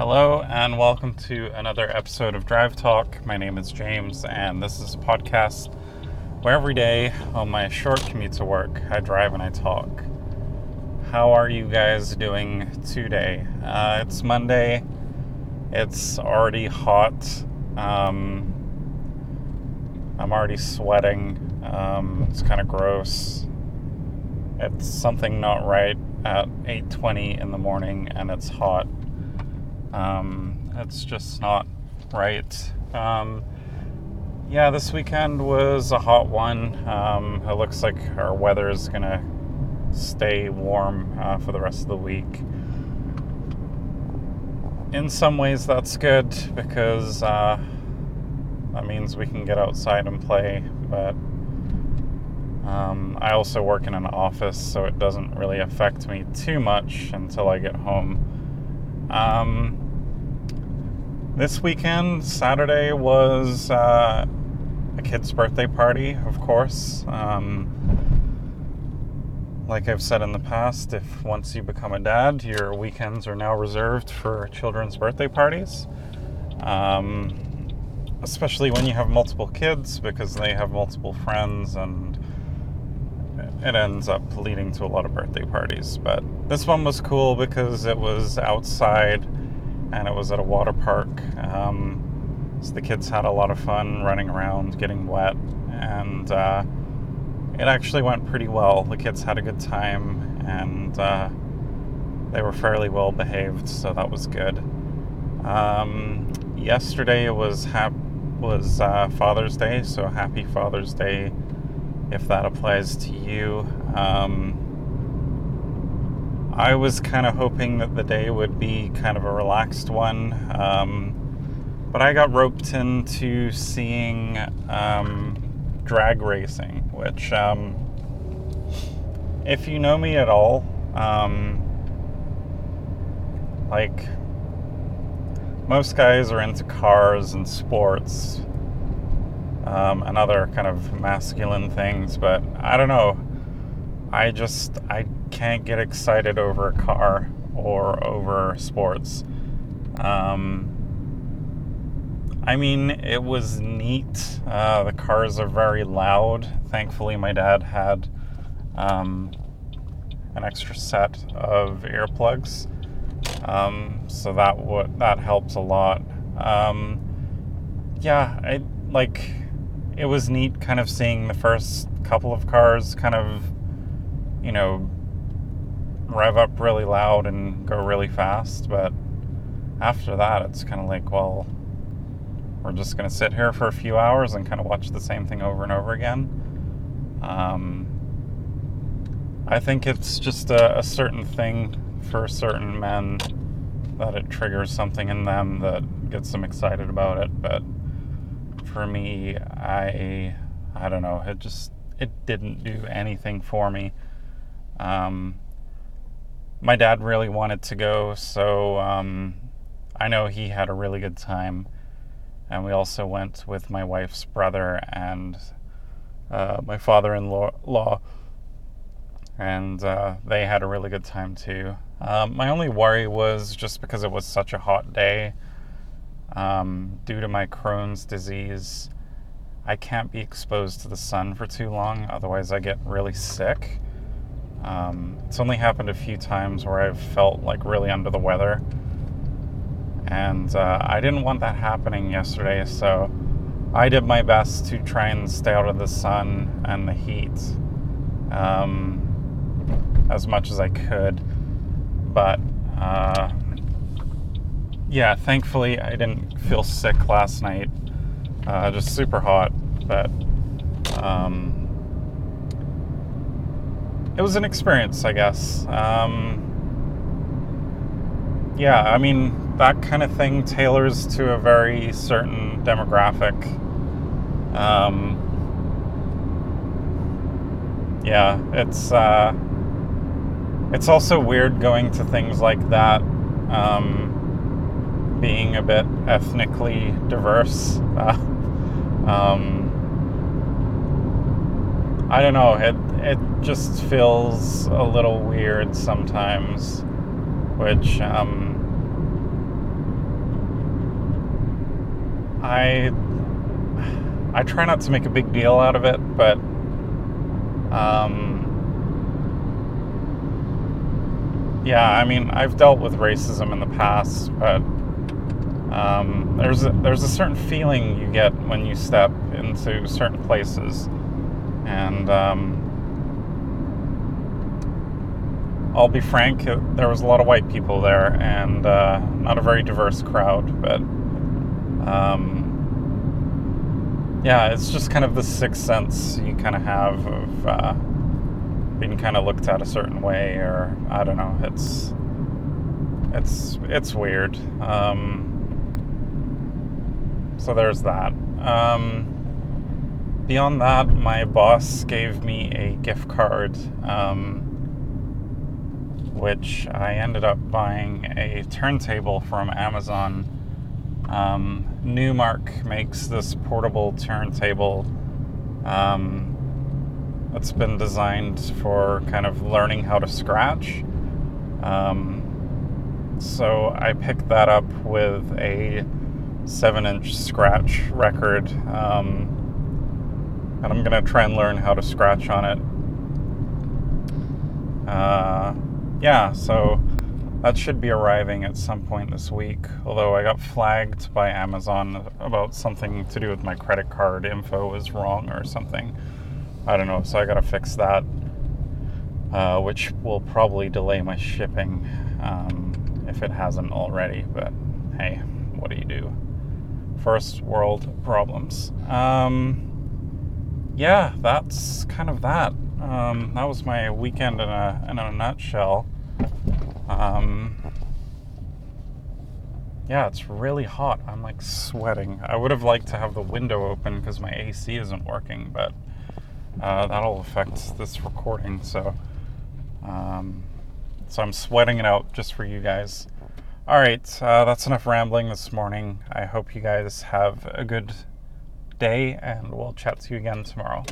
Hello, and welcome to another episode of Drive Talk. My name is James, and this is a podcast where every day on my short commute to work, I drive and I talk. How are you guys doing today? Uh, it's Monday, it's already hot. Um, I'm already sweating. Um, it's kind of gross. It's something not right at 8:20 in the morning, and it's hot. Um, it's just not right. Um, yeah, this weekend was a hot one. Um, it looks like our weather is gonna stay warm uh, for the rest of the week. In some ways, that's good because uh, that means we can get outside and play. But um, I also work in an office, so it doesn't really affect me too much until I get home. Um, this weekend, Saturday, was uh, a kid's birthday party, of course. Um, like I've said in the past, if once you become a dad, your weekends are now reserved for children's birthday parties. Um, especially when you have multiple kids, because they have multiple friends and it ends up leading to a lot of birthday parties. But this one was cool because it was outside and it was at a water park. Um, so the kids had a lot of fun running around, getting wet, and uh, it actually went pretty well. The kids had a good time and uh, they were fairly well behaved, so that was good. Um, yesterday was hap- was uh, Father's Day, so happy Father's Day if that applies to you. Um, I was kind of hoping that the day would be kind of a relaxed one, um, but I got roped into seeing um, drag racing, which, um, if you know me at all, um, like most guys are into cars and sports um, and other kind of masculine things, but I don't know. I just I can't get excited over a car or over sports. Um, I mean, it was neat. Uh, the cars are very loud. Thankfully, my dad had um, an extra set of earplugs, um, so that would that helps a lot. Um, yeah, I like. It was neat, kind of seeing the first couple of cars kind of you know, rev up really loud and go really fast. But after that, it's kind of like, well, we're just going to sit here for a few hours and kind of watch the same thing over and over again. Um, I think it's just a, a certain thing for certain men that it triggers something in them that gets them excited about it. But for me, I I don't know. It just it didn't do anything for me. Um, my dad really wanted to go, so um, I know he had a really good time. And we also went with my wife's brother and uh, my father in law, and uh, they had a really good time too. Um, my only worry was just because it was such a hot day, um, due to my Crohn's disease, I can't be exposed to the sun for too long, otherwise, I get really sick. Um, it's only happened a few times where I've felt like really under the weather. And uh, I didn't want that happening yesterday, so I did my best to try and stay out of the sun and the heat um, as much as I could. But uh, yeah, thankfully I didn't feel sick last night. Uh, just super hot, but um, it was an experience, I guess. Um, yeah, I mean, that kind of thing tailors to a very certain demographic. Um, yeah, it's uh, it's also weird going to things like that, um, being a bit ethnically diverse. Uh, um, I don't know. It it just feels a little weird sometimes, which um, I I try not to make a big deal out of it, but um, yeah, I mean, I've dealt with racism in the past, but um, there's a, there's a certain feeling you get when you step into certain places, and um, I'll be frank, there was a lot of white people there, and uh, not a very diverse crowd, but um, yeah, it's just kind of the sixth sense you kind of have of uh, being kind of looked at a certain way, or I don't know. It's it's it's weird. Um, so there's that. Um, beyond that, my boss gave me a gift card, um, which I ended up buying a turntable from Amazon. Um, Numark makes this portable turntable um, that's been designed for kind of learning how to scratch. Um, so I picked that up with a seven inch scratch record. Um, and I'm to try and learn how to scratch on it. Uh, yeah, so that should be arriving at some point this week. Although I got flagged by Amazon about something to do with my credit card info was wrong or something. I don't know, so I gotta fix that, uh, which will probably delay my shipping um, if it hasn't already. But hey, what do you do? First world problems. Um, yeah, that's kind of that. Um, that was my weekend in a, in a nutshell. Um, yeah, it's really hot. I'm like sweating. I would have liked to have the window open because my AC isn't working, but uh, that'll affect this recording. So, um, so I'm sweating it out just for you guys. All right, uh, that's enough rambling this morning. I hope you guys have a good day, and we'll chat to you again tomorrow.